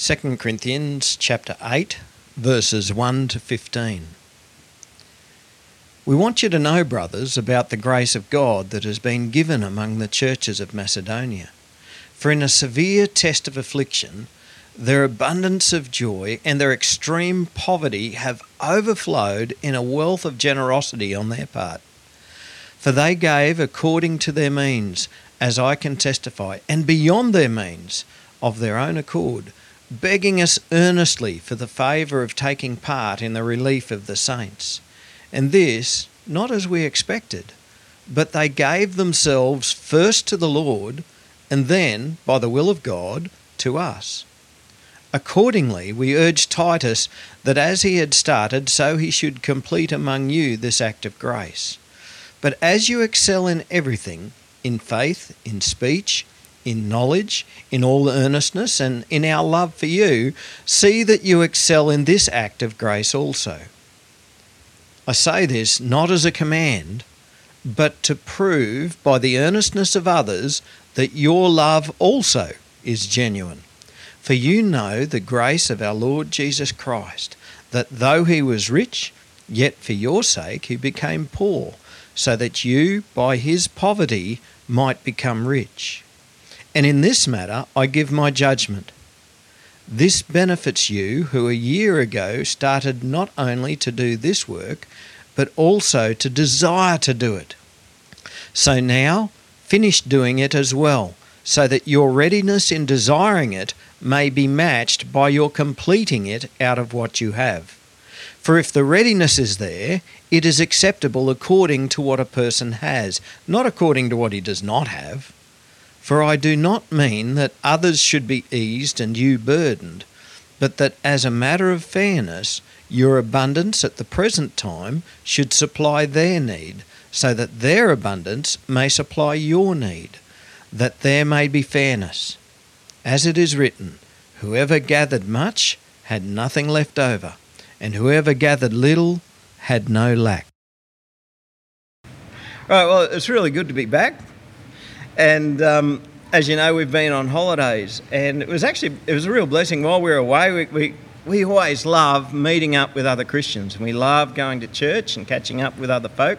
2 Corinthians chapter 8 verses 1 to 15. We want you to know, brothers, about the grace of God that has been given among the churches of Macedonia. For in a severe test of affliction, their abundance of joy and their extreme poverty have overflowed in a wealth of generosity on their part. For they gave according to their means, as I can testify, and beyond their means, of their own accord, begging us earnestly for the favour of taking part in the relief of the saints. And this, not as we expected, but they gave themselves first to the Lord, and then, by the will of God, to us. Accordingly, we urge Titus that as he had started, so he should complete among you this act of grace. But as you excel in everything, in faith, in speech, in knowledge, in all earnestness, and in our love for you, see that you excel in this act of grace also. I say this not as a command, but to prove by the earnestness of others that your love also is genuine. For you know the grace of our Lord Jesus Christ, that though he was rich, yet for your sake he became poor, so that you, by his poverty, might become rich. And in this matter I give my judgment. This benefits you who a year ago started not only to do this work, but also to desire to do it. So now finish doing it as well, so that your readiness in desiring it may be matched by your completing it out of what you have. For if the readiness is there, it is acceptable according to what a person has, not according to what he does not have. For I do not mean that others should be eased and you burdened, but that as a matter of fairness, your abundance at the present time should supply their need, so that their abundance may supply your need, that there may be fairness. As it is written, Whoever gathered much had nothing left over, and whoever gathered little had no lack. Right, well, it's really good to be back. And um, as you know, we've been on holidays, and it was actually it was a real blessing while we were away. We, we, we always love meeting up with other Christians, and we love going to church and catching up with other folk.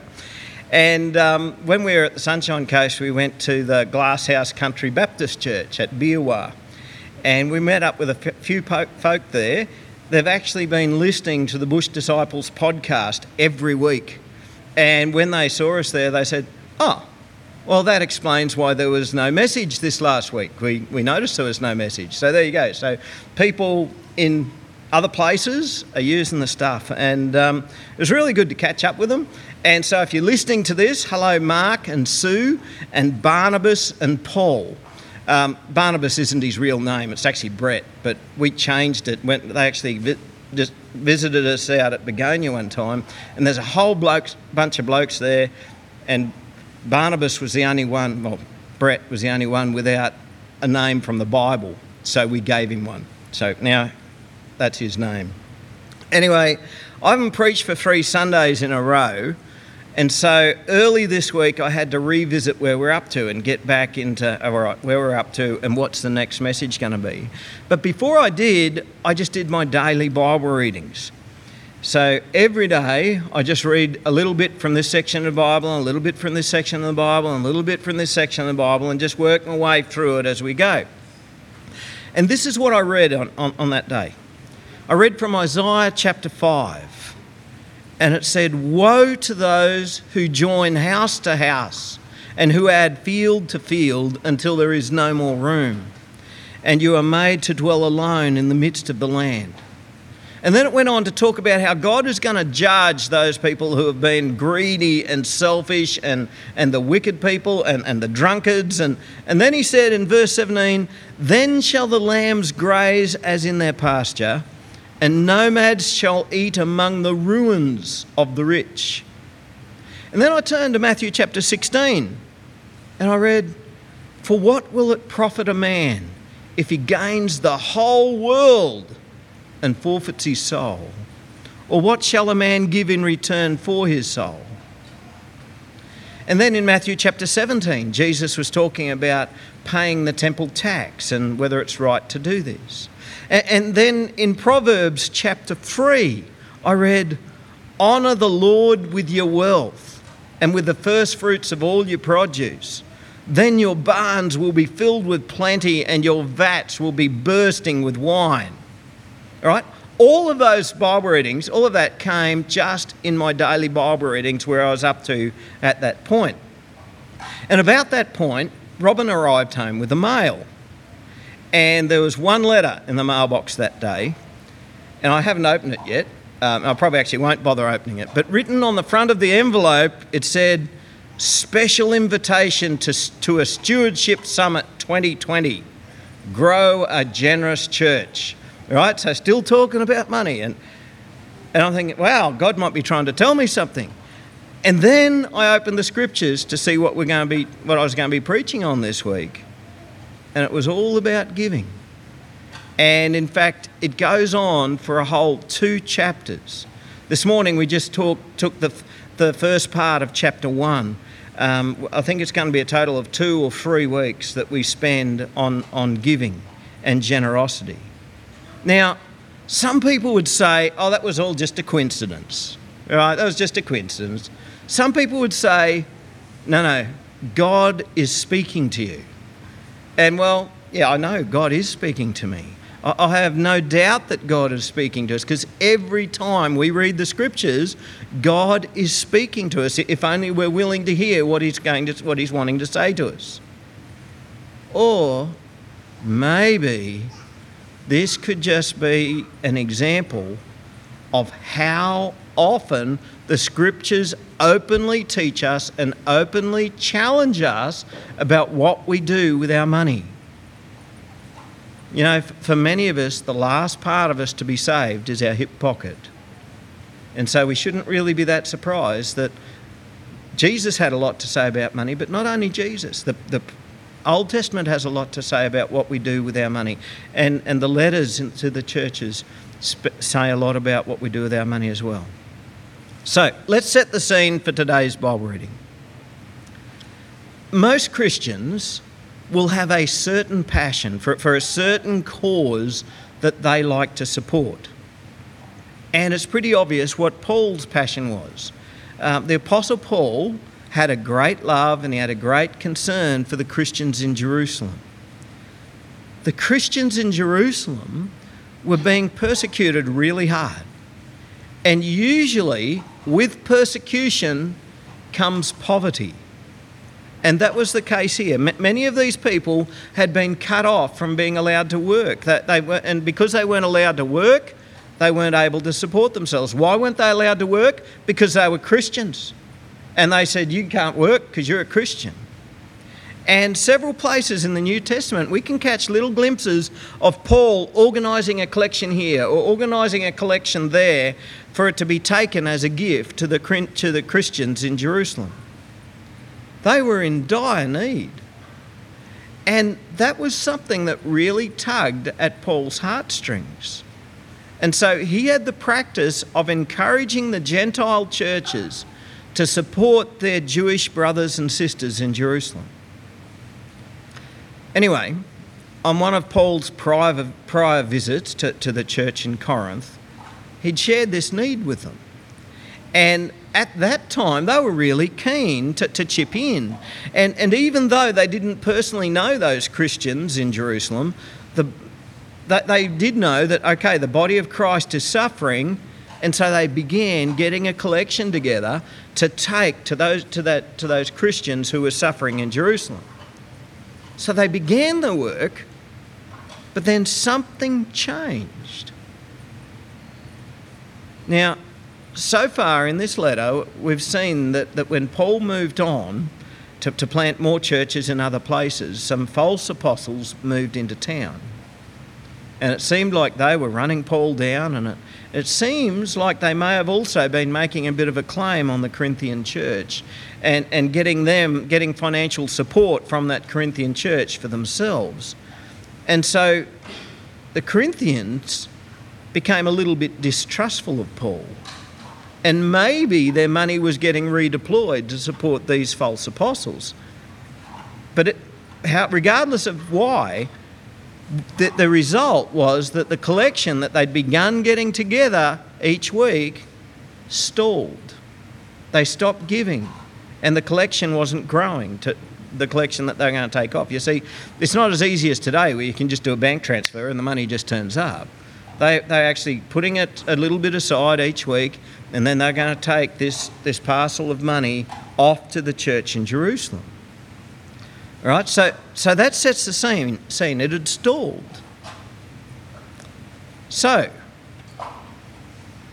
And um, when we were at the Sunshine Coast, we went to the Glasshouse Country Baptist Church at Beerwah, and we met up with a few folk there. They've actually been listening to the Bush Disciples podcast every week. And when they saw us there, they said, Oh, well, that explains why there was no message this last week. We, we noticed there was no message. So there you go. So people in other places are using the stuff. And um, it was really good to catch up with them. And so if you're listening to this, hello, Mark and Sue and Barnabas and Paul. Um, Barnabas isn't his real name, it's actually Brett, but we changed it. When they actually vi- just visited us out at Begonia one time, and there's a whole blokes, bunch of blokes there, and Barnabas was the only one, well, Brett was the only one without a name from the Bible, so we gave him one. So now that's his name. Anyway, I haven't preached for three Sundays in a row, and so early this week I had to revisit where we're up to and get back into all right, where we're up to and what's the next message going to be. But before I did, I just did my daily Bible readings. So every day I just read a little bit from this section of the Bible, and a little bit from this section of the Bible, and a little bit from this section of the Bible, and just work my way through it as we go. And this is what I read on, on, on that day. I read from Isaiah chapter 5, and it said, Woe to those who join house to house and who add field to field until there is no more room, and you are made to dwell alone in the midst of the land. And then it went on to talk about how God is going to judge those people who have been greedy and selfish and, and the wicked people and, and the drunkards. And, and then he said in verse 17, Then shall the lambs graze as in their pasture, and nomads shall eat among the ruins of the rich. And then I turned to Matthew chapter 16 and I read, For what will it profit a man if he gains the whole world? And forfeits his soul? Or what shall a man give in return for his soul? And then in Matthew chapter 17, Jesus was talking about paying the temple tax and whether it's right to do this. And then in Proverbs chapter 3, I read, Honour the Lord with your wealth and with the first fruits of all your produce. Then your barns will be filled with plenty and your vats will be bursting with wine. All right? All of those Bible readings, all of that came just in my daily Bible readings where I was up to at that point. And about that point, Robin arrived home with a mail. And there was one letter in the mailbox that day, and I haven't opened it yet. Um, I probably actually won't bother opening it. But written on the front of the envelope, it said, Special invitation to, to a Stewardship Summit 2020. Grow a generous church. Right? So, still talking about money. And, and I'm thinking, wow, God might be trying to tell me something. And then I opened the scriptures to see what we're going to be, what I was going to be preaching on this week, and it was all about giving. And in fact, it goes on for a whole two chapters. This morning we just talk, took the, the first part of chapter one. Um, I think it's going to be a total of two or three weeks that we spend on, on giving and generosity. Now, some people would say, oh, that was all just a coincidence. Right? That was just a coincidence. Some people would say, no, no, God is speaking to you. And well, yeah, I know God is speaking to me. I have no doubt that God is speaking to us because every time we read the scriptures, God is speaking to us if only we're willing to hear what He's going to, what He's wanting to say to us. Or maybe this could just be an example of how often the scriptures openly teach us and openly challenge us about what we do with our money. You know, for many of us, the last part of us to be saved is our hip pocket. And so we shouldn't really be that surprised that Jesus had a lot to say about money, but not only Jesus. The, the Old Testament has a lot to say about what we do with our money. And, and the letters to the churches say a lot about what we do with our money as well. So let's set the scene for today's Bible reading. Most Christians will have a certain passion for, for a certain cause that they like to support. And it's pretty obvious what Paul's passion was. Um, the Apostle Paul had a great love and he had a great concern for the Christians in Jerusalem. The Christians in Jerusalem were being persecuted really hard. And usually, with persecution comes poverty. And that was the case here. Many of these people had been cut off from being allowed to work. They were, and because they weren't allowed to work, they weren't able to support themselves. Why weren't they allowed to work? Because they were Christians. And they said, You can't work because you're a Christian. And several places in the New Testament, we can catch little glimpses of Paul organising a collection here or organising a collection there for it to be taken as a gift to the, to the Christians in Jerusalem. They were in dire need. And that was something that really tugged at Paul's heartstrings. And so he had the practice of encouraging the Gentile churches to support their Jewish brothers and sisters in Jerusalem. Anyway, on one of Paul's prior, prior visits to, to the church in Corinth, he'd shared this need with them. And at that time, they were really keen to, to chip in. And, and even though they didn't personally know those Christians in Jerusalem, the, that they did know that, okay, the body of Christ is suffering, and so they began getting a collection together to take to those, to that, to those Christians who were suffering in Jerusalem. So they began the work, but then something changed. Now, so far in this letter, we've seen that, that when Paul moved on to, to plant more churches in other places, some false apostles moved into town. And it seemed like they were running Paul down, and it, it seems like they may have also been making a bit of a claim on the Corinthian church and, and getting them, getting financial support from that Corinthian church for themselves. And so the Corinthians became a little bit distrustful of Paul. And maybe their money was getting redeployed to support these false apostles. But it, how, regardless of why, the, the result was that the collection that they'd begun getting together each week stalled. They stopped giving, and the collection wasn't growing to the collection that they're going to take off. You see, it's not as easy as today where you can just do a bank transfer and the money just turns up. They, they're actually putting it a little bit aside each week, and then they're going to take this, this parcel of money off to the church in Jerusalem. Right, so, so that sets the scene, scene. It had stalled. So,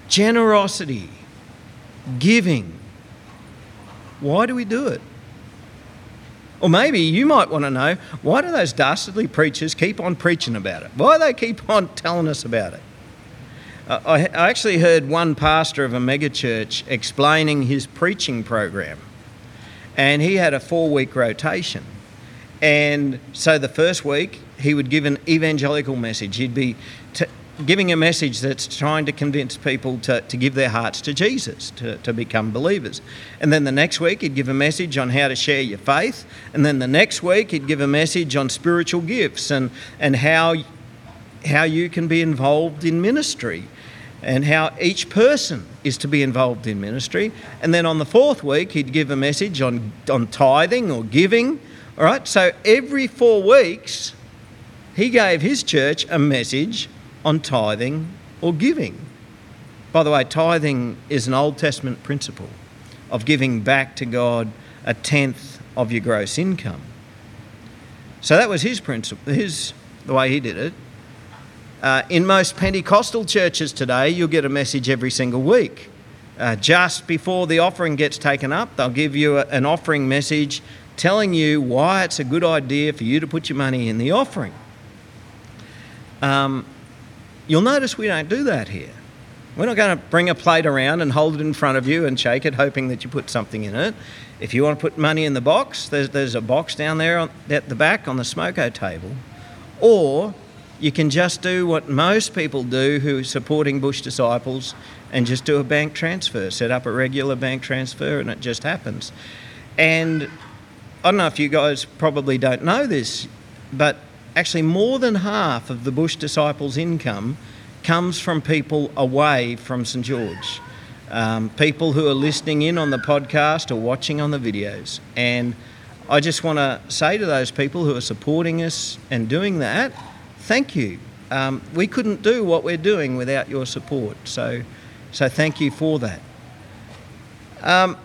generosity, giving. Why do we do it? Or maybe you might want to know why do those dastardly preachers keep on preaching about it? Why do they keep on telling us about it? I, I actually heard one pastor of a megachurch explaining his preaching program, and he had a four week rotation. And so the first week, he would give an evangelical message. He'd be t- giving a message that's trying to convince people to, to give their hearts to Jesus, to, to become believers. And then the next week, he'd give a message on how to share your faith. And then the next week, he'd give a message on spiritual gifts and, and how, how you can be involved in ministry and how each person is to be involved in ministry. And then on the fourth week, he'd give a message on, on tithing or giving. All right, so every four weeks, he gave his church a message on tithing or giving. By the way, tithing is an Old Testament principle of giving back to God a tenth of your gross income. So that was his principle, his the way he did it. Uh, in most Pentecostal churches today, you'll get a message every single week. Uh, just before the offering gets taken up, they'll give you a, an offering message telling you why it's a good idea for you to put your money in the offering. Um, You'll notice we don't do that here. We're not going to bring a plate around and hold it in front of you and shake it, hoping that you put something in it. If you want to put money in the box, there's, there's a box down there on, at the back on the smoko table. Or you can just do what most people do who are supporting Bush disciples and just do a bank transfer, set up a regular bank transfer, and it just happens. And I don't know if you guys probably don't know this, but actually more than half of the Bush disciples' income comes from people away from St George. Um, people who are listening in on the podcast or watching on the videos. And I just want to say to those people who are supporting us and doing that, thank you. Um, we couldn't do what we're doing without your support. So, so thank you for that. Um,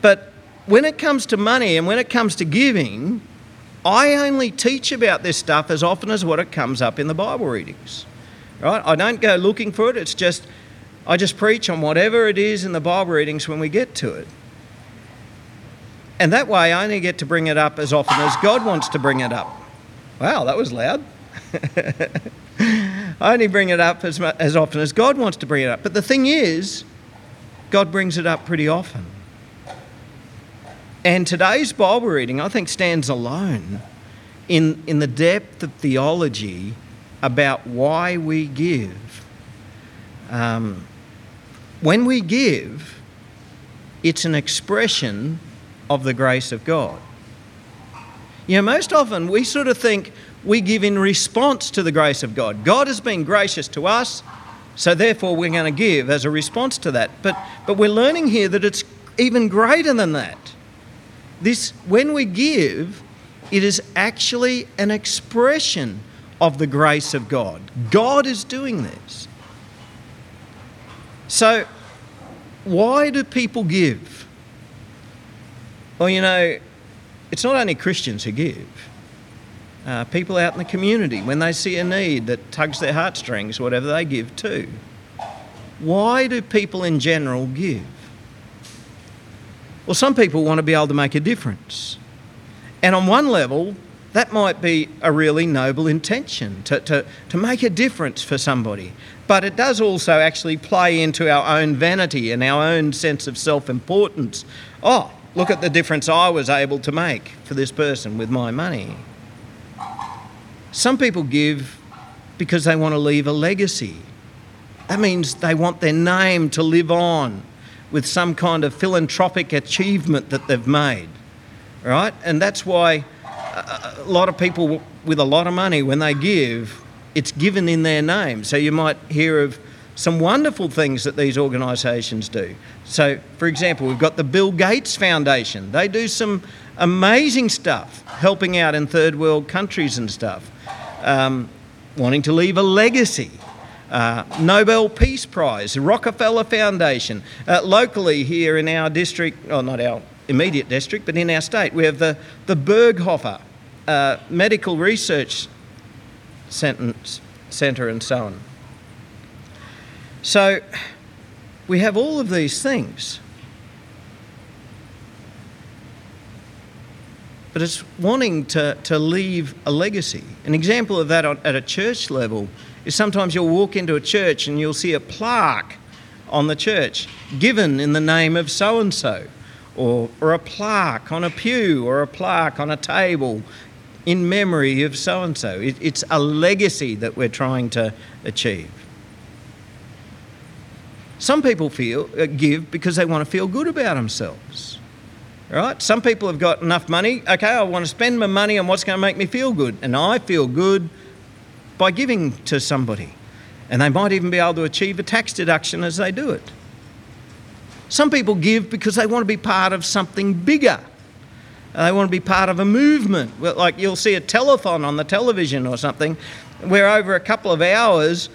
but when it comes to money and when it comes to giving, I only teach about this stuff as often as what it comes up in the Bible readings. Right? I don't go looking for it. It's just I just preach on whatever it is in the Bible readings when we get to it. And that way I only get to bring it up as often as God wants to bring it up. Wow, that was loud. I only bring it up as, as often as God wants to bring it up. But the thing is, God brings it up pretty often. And today's Bible reading, I think, stands alone in, in the depth of theology about why we give. Um, when we give, it's an expression of the grace of God. You know, most often we sort of think we give in response to the grace of God. God has been gracious to us, so therefore we're going to give as a response to that. But, but we're learning here that it's even greater than that. This, when we give, it is actually an expression of the grace of God. God is doing this. So, why do people give? Well, you know, it's not only Christians who give. Uh, people out in the community, when they see a need that tugs their heartstrings, whatever, they give too. Why do people in general give? Well, some people want to be able to make a difference. And on one level, that might be a really noble intention to, to, to make a difference for somebody. But it does also actually play into our own vanity and our own sense of self importance. Oh, look at the difference I was able to make for this person with my money. Some people give because they want to leave a legacy. That means they want their name to live on with some kind of philanthropic achievement that they've made, right? And that's why a lot of people with a lot of money, when they give, it's given in their name. So you might hear of some wonderful things that these organisations do. So, for example, we've got the Bill Gates Foundation. They do some amazing stuff, helping out in third world countries and stuff, um, wanting to leave a legacy. Uh, Nobel Peace Prize, Rockefeller Foundation. Uh, locally here in our district, oh, not our immediate district, but in our state, we have the, the Berghofer uh, Medical Research Centre and so on. So we have all of these things. But it's wanting to, to leave a legacy. An example of that at a church level is sometimes you'll walk into a church and you'll see a plaque on the church given in the name of so and so, or a plaque on a pew, or a plaque on a table in memory of so and so. It's a legacy that we're trying to achieve. Some people feel uh, give because they want to feel good about themselves. Right? Some people have got enough money. Okay, I want to spend my money on what's going to make me feel good, and I feel good by giving to somebody. And they might even be able to achieve a tax deduction as they do it. Some people give because they want to be part of something bigger. Uh, they want to be part of a movement. Like you'll see a telethon on the television or something, where over a couple of hours,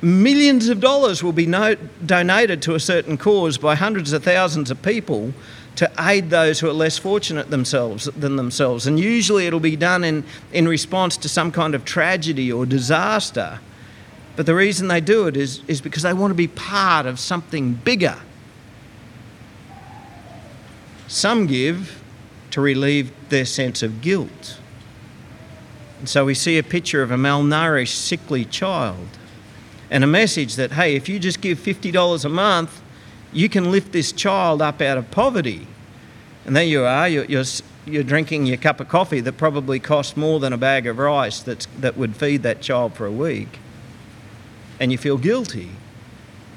millions of dollars will be no- donated to a certain cause by hundreds of thousands of people to aid those who are less fortunate themselves than themselves. And usually it'll be done in, in response to some kind of tragedy or disaster. But the reason they do it is, is because they want to be part of something bigger. Some give to relieve their sense of guilt. And so we see a picture of a malnourished, sickly child and a message that, hey, if you just give $50 a month, you can lift this child up out of poverty. And there you are, you're, you're, you're drinking your cup of coffee that probably costs more than a bag of rice that's, that would feed that child for a week. And you feel guilty.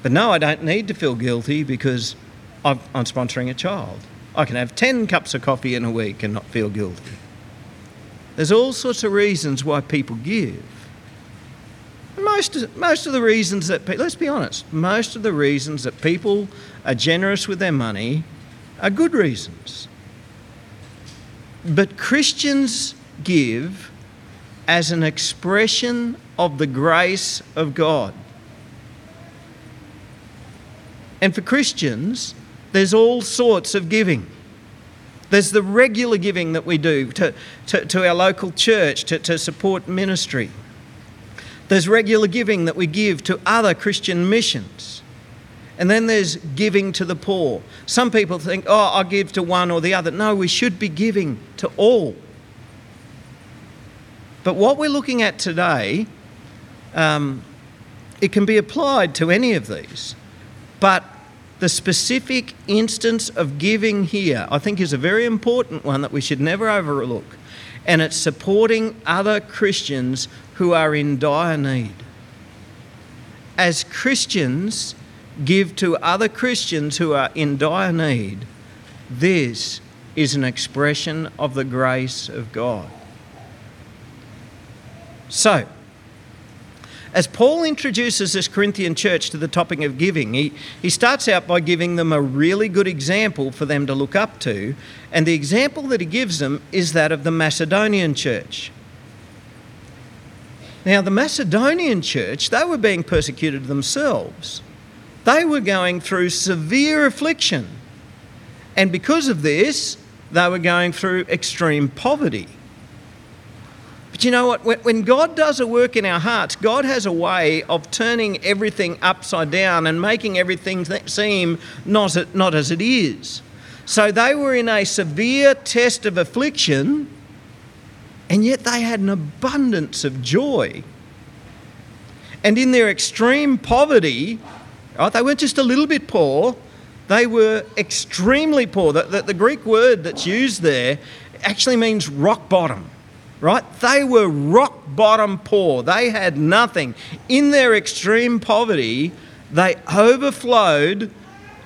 But no, I don't need to feel guilty because I'm sponsoring a child. I can have 10 cups of coffee in a week and not feel guilty. There's all sorts of reasons why people give. Most, most of the reasons that, let's be honest, most of the reasons that people are generous with their money are good reasons. But Christians give as an expression of the grace of God. And for Christians, there's all sorts of giving. There's the regular giving that we do to, to, to our local church to, to support ministry. There's regular giving that we give to other Christian missions. And then there's giving to the poor. Some people think, oh, I'll give to one or the other. No, we should be giving to all. But what we're looking at today, um, it can be applied to any of these. But the specific instance of giving here, I think, is a very important one that we should never overlook and it's supporting other Christians who are in dire need. As Christians give to other Christians who are in dire need, this is an expression of the grace of God. So, as Paul introduces this Corinthian church to the topic of giving, he, he starts out by giving them a really good example for them to look up to. And the example that he gives them is that of the Macedonian church. Now, the Macedonian church, they were being persecuted themselves. They were going through severe affliction. And because of this, they were going through extreme poverty. But you know what? When God does a work in our hearts, God has a way of turning everything upside down and making everything seem not, not as it is. So they were in a severe test of affliction, and yet they had an abundance of joy. And in their extreme poverty, right, they weren't just a little bit poor, they were extremely poor. The, the, the Greek word that's used there actually means rock bottom right? They were rock bottom poor. They had nothing. In their extreme poverty, they overflowed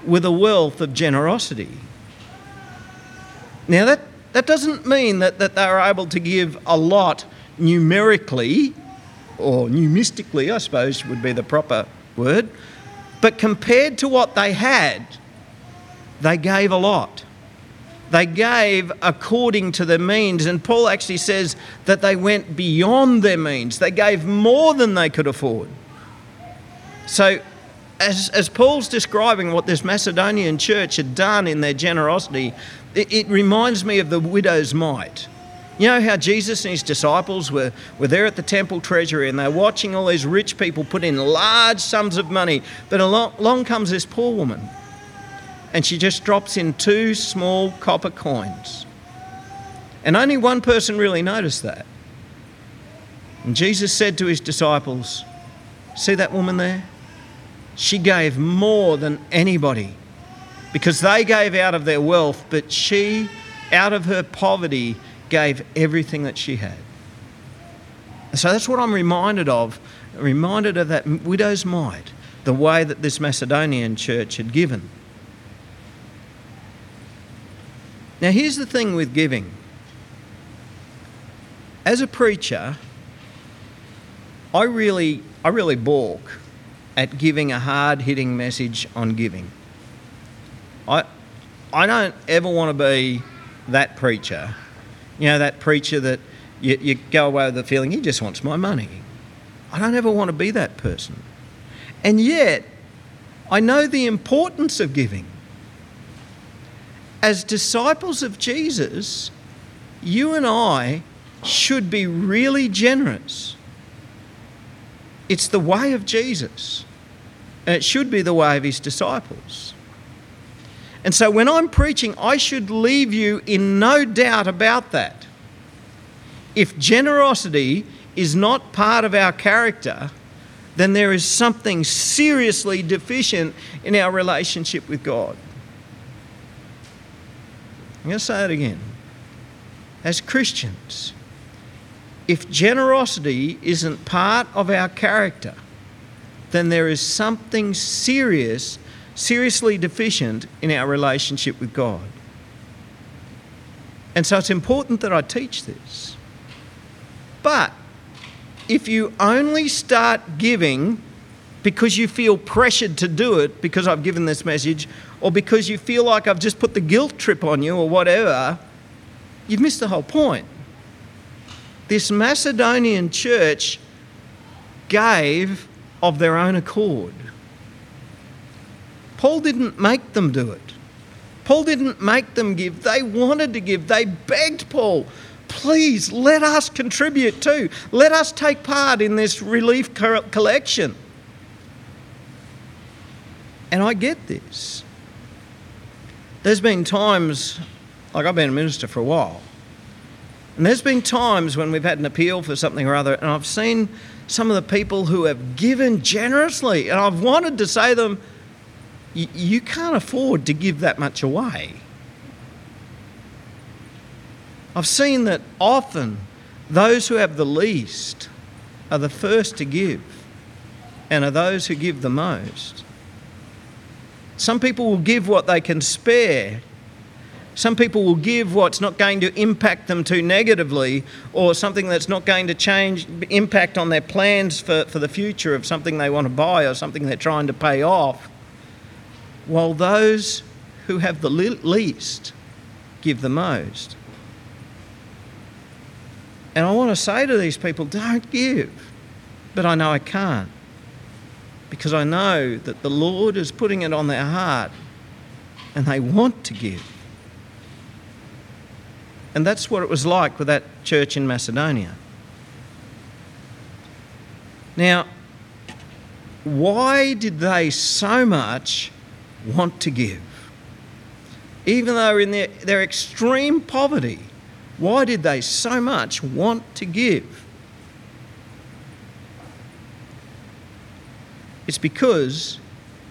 with a wealth of generosity. Now, that, That doesn't mean that, that they were able to give a lot numerically, or numistically, I suppose would be the proper word, but compared to what they had, they gave a lot. They gave according to their means, and Paul actually says that they went beyond their means. They gave more than they could afford. So, as, as Paul's describing what this Macedonian church had done in their generosity, it, it reminds me of the widow's mite. You know how Jesus and his disciples were, were there at the temple treasury and they're watching all these rich people put in large sums of money, but along, along comes this poor woman and she just drops in two small copper coins. And only one person really noticed that. And Jesus said to his disciples, See that woman there? She gave more than anybody because they gave out of their wealth, but she, out of her poverty, gave everything that she had. So that's what I'm reminded of, reminded of that widow's mite, the way that this Macedonian church had given. Now, here's the thing with giving. As a preacher, I really, I really balk at giving a hard hitting message on giving. I, I don't ever want to be that preacher, you know, that preacher that you, you go away with the feeling he just wants my money. I don't ever want to be that person. And yet, I know the importance of giving as disciples of Jesus, you and I should be really generous. It's the way of Jesus, and it should be the way of his disciples. And so when I'm preaching, I should leave you in no doubt about that. If generosity is not part of our character, then there is something seriously deficient in our relationship with God. I'm going to say it again. As Christians, if generosity isn't part of our character, then there is something serious, seriously deficient in our relationship with God. And so it's important that I teach this. But if you only start giving because you feel pressured to do it because I've given this message, or because you feel like I've just put the guilt trip on you, or whatever, you've missed the whole point. This Macedonian church gave of their own accord. Paul didn't make them do it. Paul didn't make them give. They wanted to give. They begged Paul, please let us contribute too. Let us take part in this relief collection. And I get this. There's been times, like I've been a minister for a while, and there's been times when we've had an appeal for something or other, and I've seen some of the people who have given generously, and I've wanted to say to them, you can't afford to give that much away. I've seen that often those who have the least are the first to give and are those who give the most. Some people will give what they can spare. Some people will give what's not going to impact them too negatively or something that's not going to change, impact on their plans for, for the future of something they want to buy or something they're trying to pay off. While those who have the least give the most. And I want to say to these people, don't give. But I know I can't because I know that the Lord is putting it on their heart and they want to give. And that's what it was like with that church in Macedonia. Now, why did they so much want to give? Even though in their, their extreme poverty, why did they so much want to give? It's because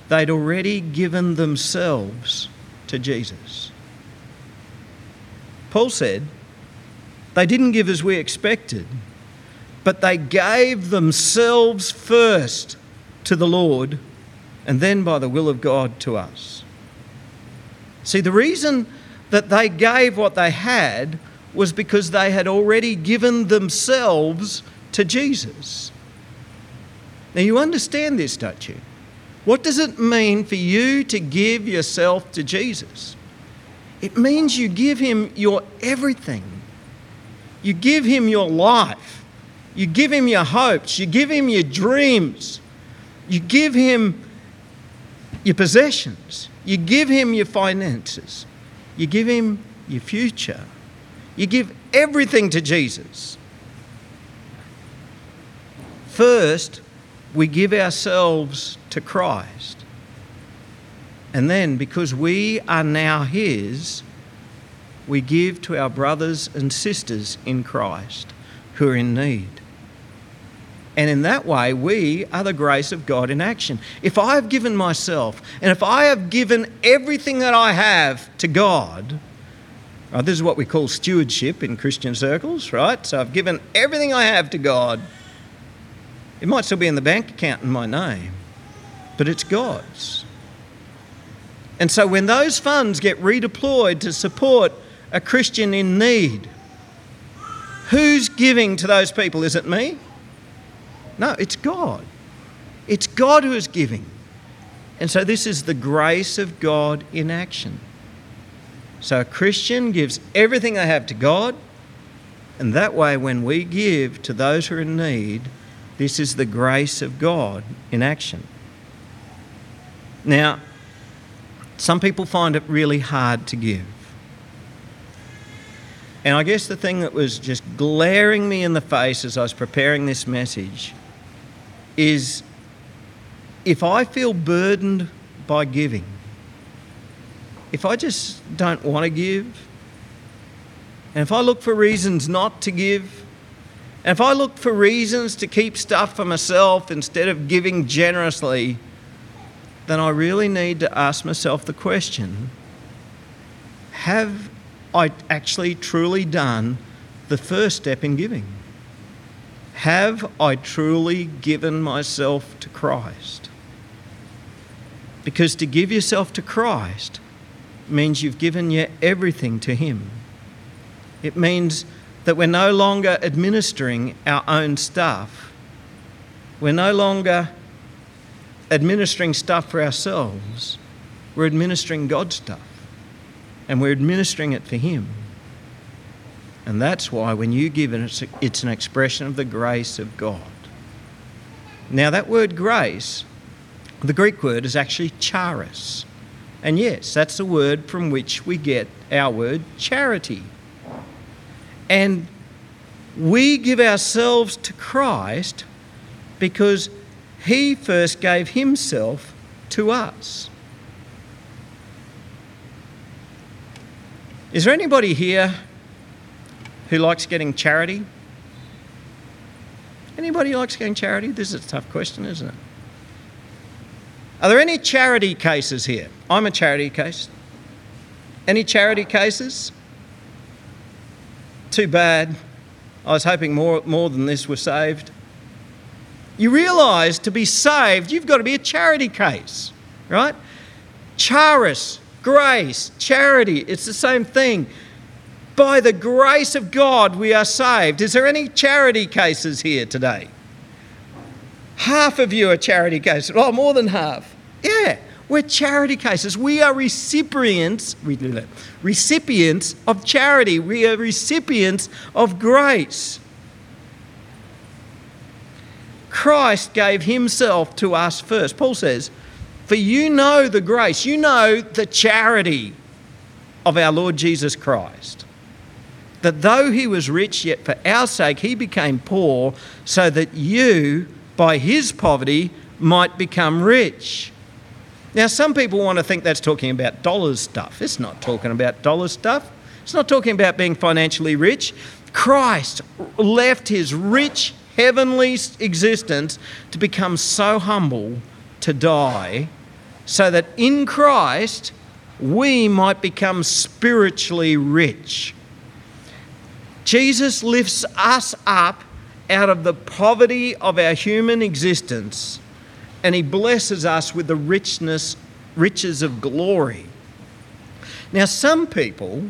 they'd already given themselves to Jesus. Paul said, they didn't give as we expected, but they gave themselves first to the Lord and then by the will of God to us. See, the reason that they gave what they had was because they had already given themselves to Jesus. Now, you understand this, don't you? What does it mean for you to give yourself to Jesus? It means you give him your everything. You give him your life. You give him your hopes. You give him your dreams. You give him your possessions. You give him your finances. You give him your future. You give everything to Jesus. First, we give ourselves to Christ. And then, because we are now His, we give to our brothers and sisters in Christ who are in need. And in that way, we are the grace of God in action. If I have given myself, and if I have given everything that I have to God, right, this is what we call stewardship in Christian circles, right? So I've given everything I have to God. It might still be in the bank account in my name, but it's God's. And so when those funds get redeployed to support a Christian in need, who's giving to those people? Is it me? No, it's God. It's God who is giving. And so this is the grace of God in action. So a Christian gives everything they have to God, and that way, when we give to those who are in need, this is the grace of God in action. Now, some people find it really hard to give. And I guess the thing that was just glaring me in the face as I was preparing this message is if I feel burdened by giving, if I just don't want to give, and if I look for reasons not to give, and if I look for reasons to keep stuff for myself instead of giving generously, then I really need to ask myself the question have I actually truly done the first step in giving? Have I truly given myself to Christ? Because to give yourself to Christ means you've given your everything to Him. It means that we're no longer administering our own stuff. We're no longer administering stuff for ourselves. We're administering God's stuff. And we're administering it for Him. And that's why when you give it, it's an expression of the grace of God. Now, that word grace, the Greek word is actually charis. And yes, that's the word from which we get our word charity. And we give ourselves to Christ because He first gave Himself to us. Is there anybody here who likes getting charity? Anybody likes getting charity? This is a tough question, isn't it? Are there any charity cases here? I'm a charity case. Any charity cases? Too bad. I was hoping more, more than this were saved. You realise to be saved, you've got to be a charity case, right? Charis, grace, charity, it's the same thing. By the grace of God, we are saved. Is there any charity cases here today? Half of you are charity cases. Oh, more than half. Yeah, we're charity cases. We are recipients, we do that, recipients of charity. We are recipients of grace. Christ gave himself to us first. Paul says, For you know the grace, you know the charity of our Lord Jesus Christ that though he was rich, yet for our sake he became poor, so that you, by his poverty, might become rich. Now, some people want to think that's talking about dollars stuff. It's not talking about dollar stuff. It's not talking about being financially rich. Christ left his rich heavenly existence to become so humble to die, so that in Christ we might become spiritually rich. Jesus lifts us up out of the poverty of our human existence and he blesses us with the richness riches of glory. Now, some people,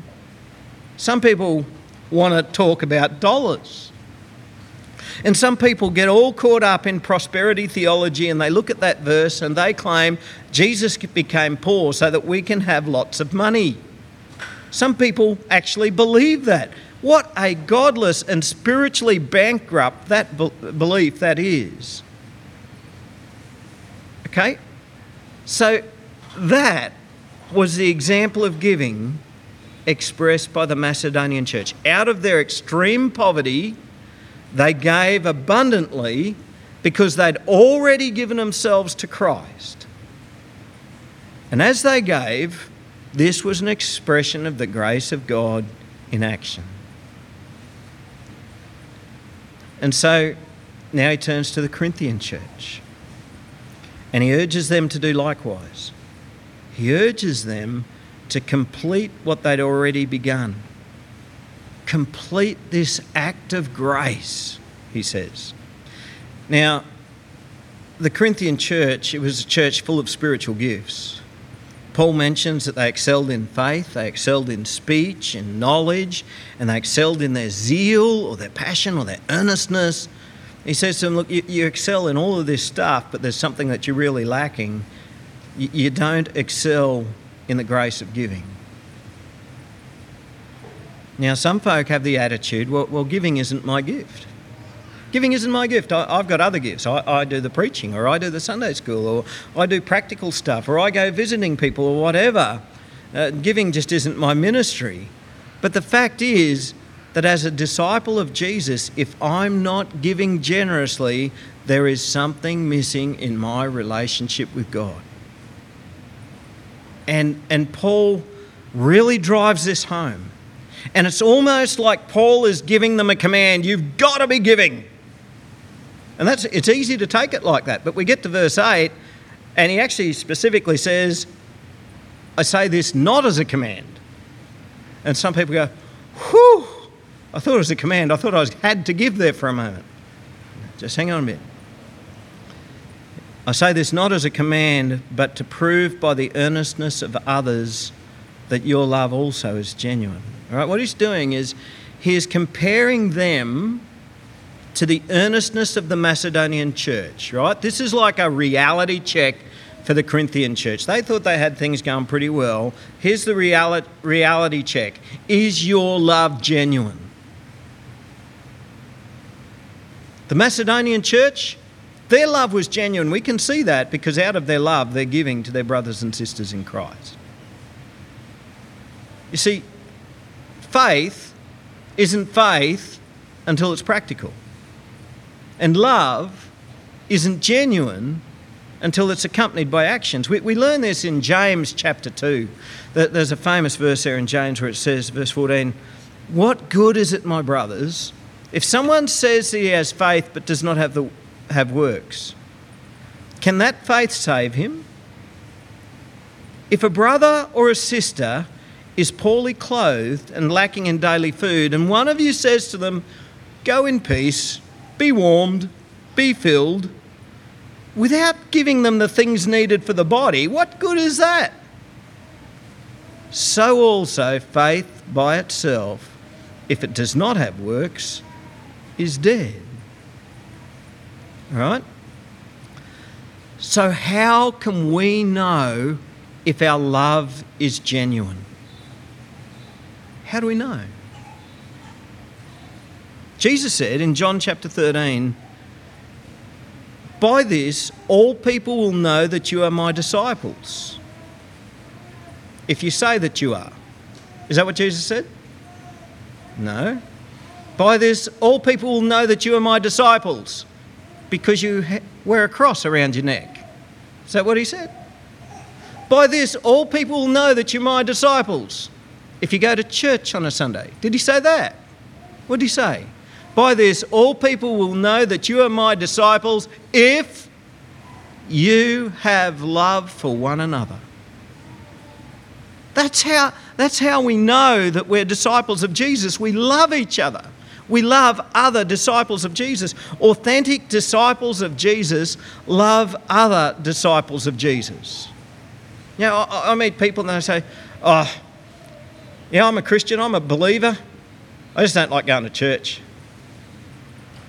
some people want to talk about dollars. And some people get all caught up in prosperity theology and they look at that verse and they claim Jesus became poor so that we can have lots of money. Some people actually believe that. What a godless and spiritually bankrupt that be- belief that is. Okay? So that was the example of giving expressed by the Macedonian church. Out of their extreme poverty, they gave abundantly because they'd already given themselves to Christ. And as they gave, this was an expression of the grace of God in action. And so now he turns to the Corinthian church and he urges them to do likewise. He urges them to complete what they'd already begun. Complete this act of grace, he says. Now, the Corinthian church, it was a church full of spiritual gifts. Paul mentions that they excelled in faith, they excelled in speech and knowledge, and they excelled in their zeal or their passion or their earnestness. He says to them, Look, you, you excel in all of this stuff, but there's something that you're really lacking. You, you don't excel in the grace of giving. Now, some folk have the attitude, well, well giving isn't my gift. Giving isn't my gift. I, have got other gifts. I, I, do the preaching, or I do the Sunday school, or I do practical stuff, or I go visiting people, or whatever. Uh, giving just isn't my ministry. But the fact is that as a disciple of Jesus, if I'm not giving generously, there is something missing in my relationship with God. And, and Paul really drives this home. And it's almost like Paul is giving them a command you've got to be giving. And that's, it's easy to take it like that. But we get to verse 8, and he actually specifically says, I say this not as a command. And some people go, whew, I thought it was a command. I thought I was, had to give there for a moment. Just hang on a bit. I say this not as a command, but to prove by the earnestness of others that your love also is genuine. All right, what he's doing is he is comparing them to the earnestness of the Macedonian church, right? This is like a reality check for the Corinthian church. They thought they had things going pretty well. Here's the reality, reality check Is your love genuine? The Macedonian church, their love was genuine. We can see that because out of their love, they're giving to their brothers and sisters in Christ. You see, faith isn't faith until it's practical. And love isn't genuine until it's accompanied by actions. We, we learn this in James chapter 2. There's a famous verse there in James where it says, verse 14, What good is it, my brothers, if someone says he has faith but does not have, the, have works? Can that faith save him? If a brother or a sister is poorly clothed and lacking in daily food, and one of you says to them, Go in peace, be warmed, be filled, without giving them the things needed for the body, what good is that? So also, faith by itself, if it does not have works, is dead. All right? So, how can we know if our love is genuine? How do we know? Jesus said in John chapter 13, By this all people will know that you are my disciples. If you say that you are. Is that what Jesus said? No. By this all people will know that you are my disciples because you wear a cross around your neck. Is that what he said? By this all people will know that you're my disciples if you go to church on a Sunday. Did he say that? What did he say? By this, all people will know that you are my disciples if you have love for one another. That's how, that's how we know that we're disciples of Jesus. We love each other. We love other disciples of Jesus. Authentic disciples of Jesus love other disciples of Jesus. You know, I, I meet people and they say, Oh, Yeah, I'm a Christian, I'm a believer. I just don't like going to church.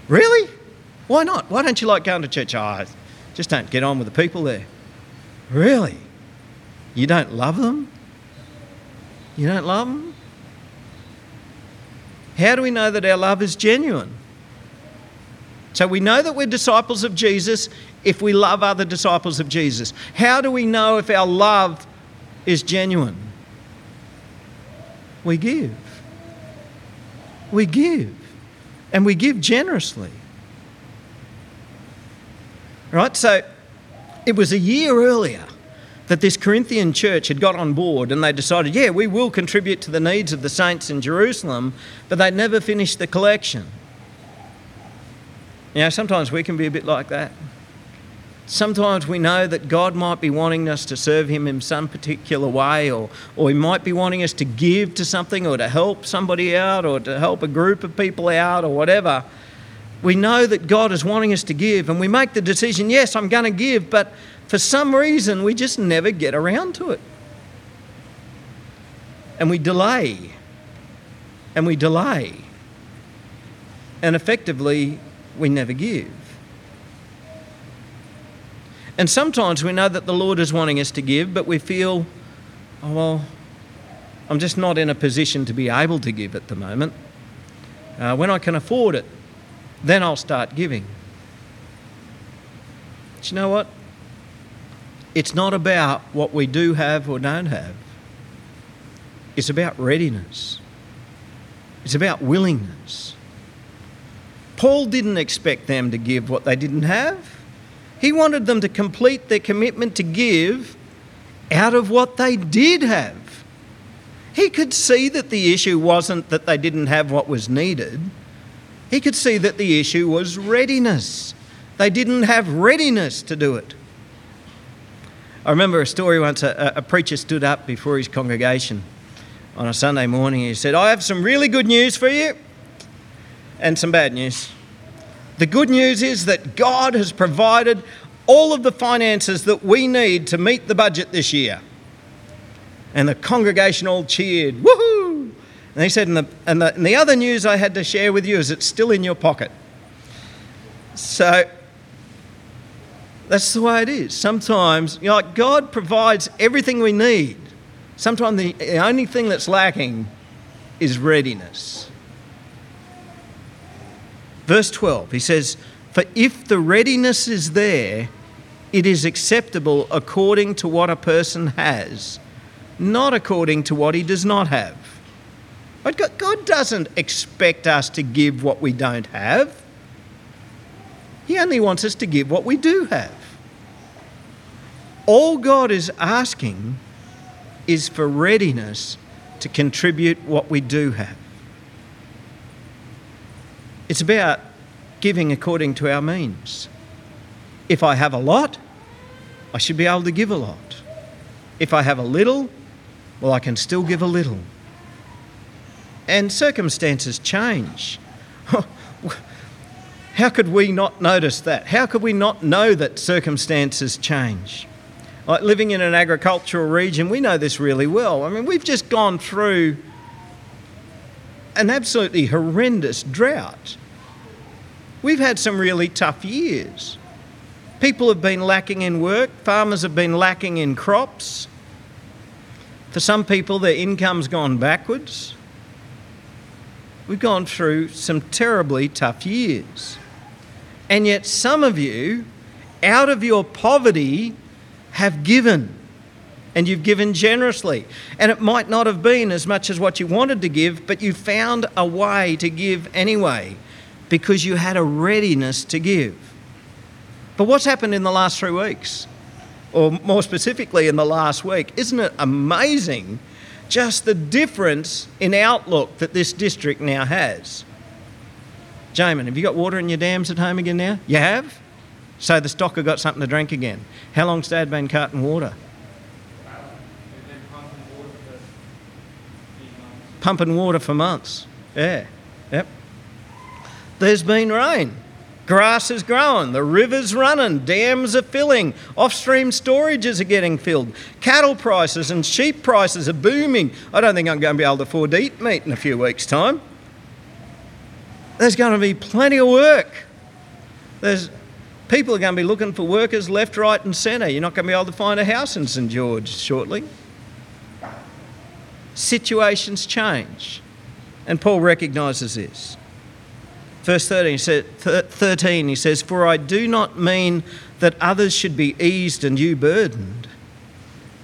Really? Why not? Why don't you like going to church? Oh, I just don't get on with the people there. Really? You don't love them? You don't love them? How do we know that our love is genuine? So we know that we're disciples of Jesus if we love other disciples of Jesus. How do we know if our love is genuine? We give. We give. And we give generously. Right? So it was a year earlier that this Corinthian church had got on board and they decided, yeah, we will contribute to the needs of the saints in Jerusalem, but they'd never finished the collection. You know, sometimes we can be a bit like that. Sometimes we know that God might be wanting us to serve Him in some particular way, or, or He might be wanting us to give to something, or to help somebody out, or to help a group of people out, or whatever. We know that God is wanting us to give, and we make the decision yes, I'm going to give, but for some reason we just never get around to it. And we delay, and we delay, and effectively we never give. And sometimes we know that the Lord is wanting us to give, but we feel, oh, well, I'm just not in a position to be able to give at the moment. Uh, when I can afford it, then I'll start giving. But you know what? It's not about what we do have or don't have, it's about readiness, it's about willingness. Paul didn't expect them to give what they didn't have. He wanted them to complete their commitment to give out of what they did have. He could see that the issue wasn't that they didn't have what was needed, he could see that the issue was readiness. They didn't have readiness to do it. I remember a story once a, a preacher stood up before his congregation on a Sunday morning. He said, I have some really good news for you and some bad news. The good news is that God has provided all of the finances that we need to meet the budget this year. And the congregation all cheered, woohoo! And he said, and the, and, the, and the other news I had to share with you is it's still in your pocket. So that's the way it is. Sometimes, you know, like God provides everything we need. Sometimes the, the only thing that's lacking is readiness. Verse 12, he says, For if the readiness is there, it is acceptable according to what a person has, not according to what he does not have. But God doesn't expect us to give what we don't have. He only wants us to give what we do have. All God is asking is for readiness to contribute what we do have. It's about giving according to our means. If I have a lot, I should be able to give a lot. If I have a little, well, I can still give a little. And circumstances change. How could we not notice that? How could we not know that circumstances change? Like living in an agricultural region, we know this really well. I mean, we've just gone through an absolutely horrendous drought. We've had some really tough years. People have been lacking in work, farmers have been lacking in crops. For some people, their income's gone backwards. We've gone through some terribly tough years. And yet, some of you, out of your poverty, have given and you've given generously. And it might not have been as much as what you wanted to give, but you found a way to give anyway because you had a readiness to give. But what's happened in the last three weeks? Or more specifically, in the last week? Isn't it amazing just the difference in outlook that this district now has? Jamin, have you got water in your dams at home again now? You have? So the stocker got something to drink again. How long's Dad been carting water? Pumping water for months. Yeah. Yep. There's been rain. Grass is growing, the river's running, dams are filling, off-stream storages are getting filled, cattle prices and sheep prices are booming. I don't think I'm going to be able to afford to eat meat in a few weeks' time. There's going to be plenty of work. There's people are going to be looking for workers left, right, and centre. You're not going to be able to find a house in St George shortly. Situations change, and Paul recognises this. Verse 13 he, said, 13, he says, For I do not mean that others should be eased and you burdened,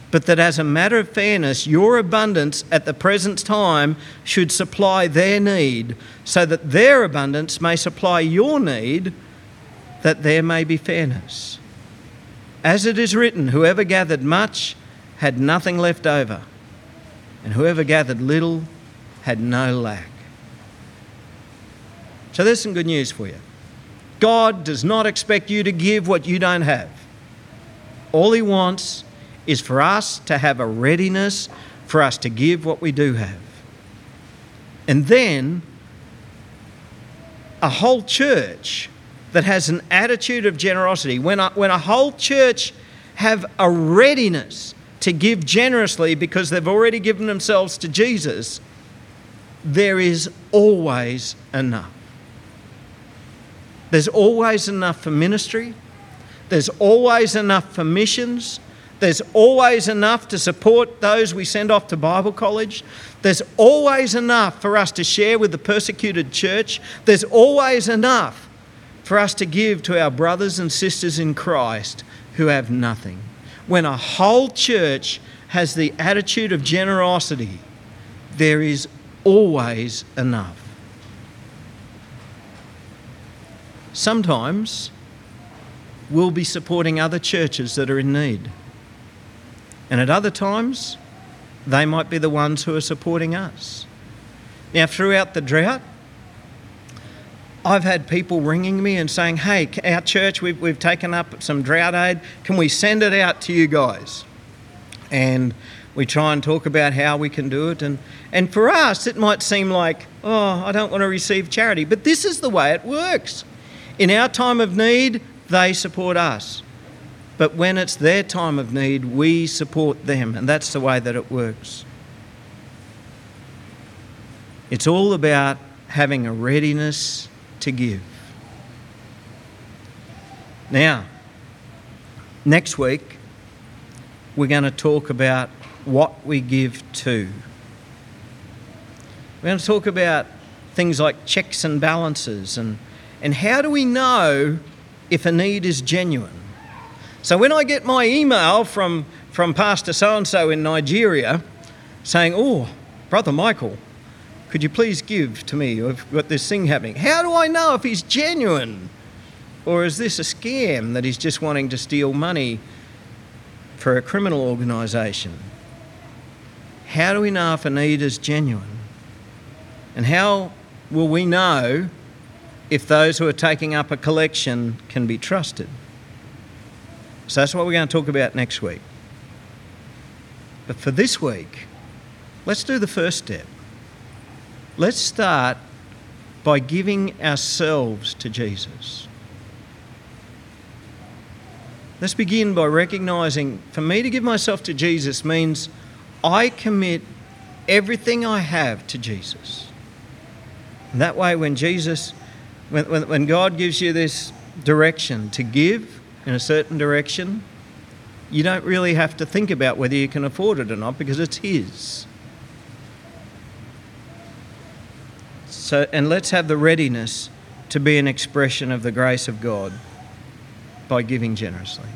but that as a matter of fairness, your abundance at the present time should supply their need, so that their abundance may supply your need, that there may be fairness. As it is written, whoever gathered much had nothing left over, and whoever gathered little had no lack. So there's some good news for you. God does not expect you to give what you don't have. All He wants is for us to have a readiness for us to give what we do have. And then a whole church that has an attitude of generosity, when a, when a whole church have a readiness to give generously because they've already given themselves to Jesus, there is always enough. There's always enough for ministry. There's always enough for missions. There's always enough to support those we send off to Bible college. There's always enough for us to share with the persecuted church. There's always enough for us to give to our brothers and sisters in Christ who have nothing. When a whole church has the attitude of generosity, there is always enough. sometimes we'll be supporting other churches that are in need. And at other times, they might be the ones who are supporting us. Now, throughout the drought, I've had people ringing me and saying, Hey, our church, we've, we've taken up some drought aid. Can we send it out to you guys? And we try and talk about how we can do it. And, and for us, it might seem like, Oh, I don't want to receive charity. But this is the way it works. In our time of need, they support us. But when it's their time of need, we support them. And that's the way that it works. It's all about having a readiness to give. Now, next week, we're going to talk about what we give to. We're going to talk about things like checks and balances and and how do we know if a need is genuine? So when I get my email from, from Pastor so and so in Nigeria saying, Oh, Brother Michael, could you please give to me? I've got this thing happening. How do I know if he's genuine? Or is this a scam that he's just wanting to steal money for a criminal organisation? How do we know if a need is genuine? And how will we know if those who are taking up a collection can be trusted. So that's what we're going to talk about next week. But for this week, let's do the first step. Let's start by giving ourselves to Jesus. Let's begin by recognizing for me to give myself to Jesus means I commit everything I have to Jesus. And that way, when Jesus when, when, when God gives you this direction to give in a certain direction, you don't really have to think about whether you can afford it or not because it's His. So, and let's have the readiness to be an expression of the grace of God by giving generously.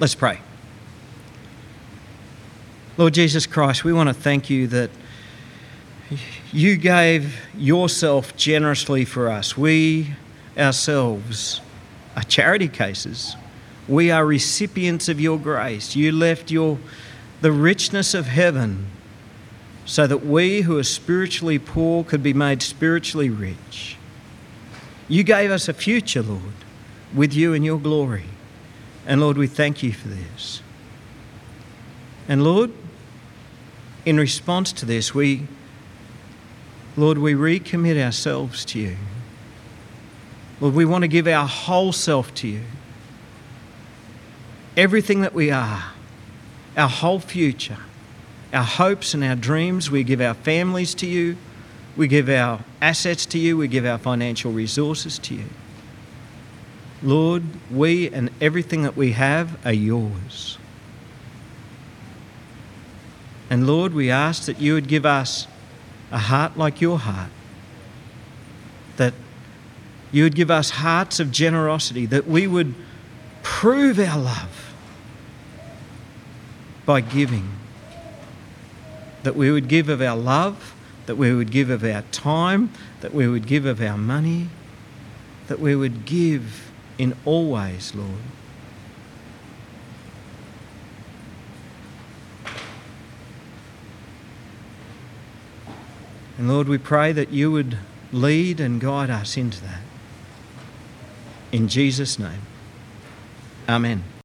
Let's pray. Lord Jesus Christ, we want to thank you that you gave yourself generously for us. We ourselves are charity cases. We are recipients of your grace. You left your the richness of heaven so that we who are spiritually poor could be made spiritually rich. You gave us a future, Lord, with you in your glory. And Lord, we thank you for this. And Lord, in response to this, we Lord, we recommit ourselves to you. Lord, we want to give our whole self to you. Everything that we are, our whole future, our hopes and our dreams, we give our families to you. We give our assets to you. We give our financial resources to you. Lord, we and everything that we have are yours. And Lord, we ask that you would give us a heart like your heart, that you would give us hearts of generosity, that we would prove our love by giving, that we would give of our love, that we would give of our time, that we would give of our money, that we would give in all ways, Lord. And Lord, we pray that you would lead and guide us into that. In Jesus' name, Amen.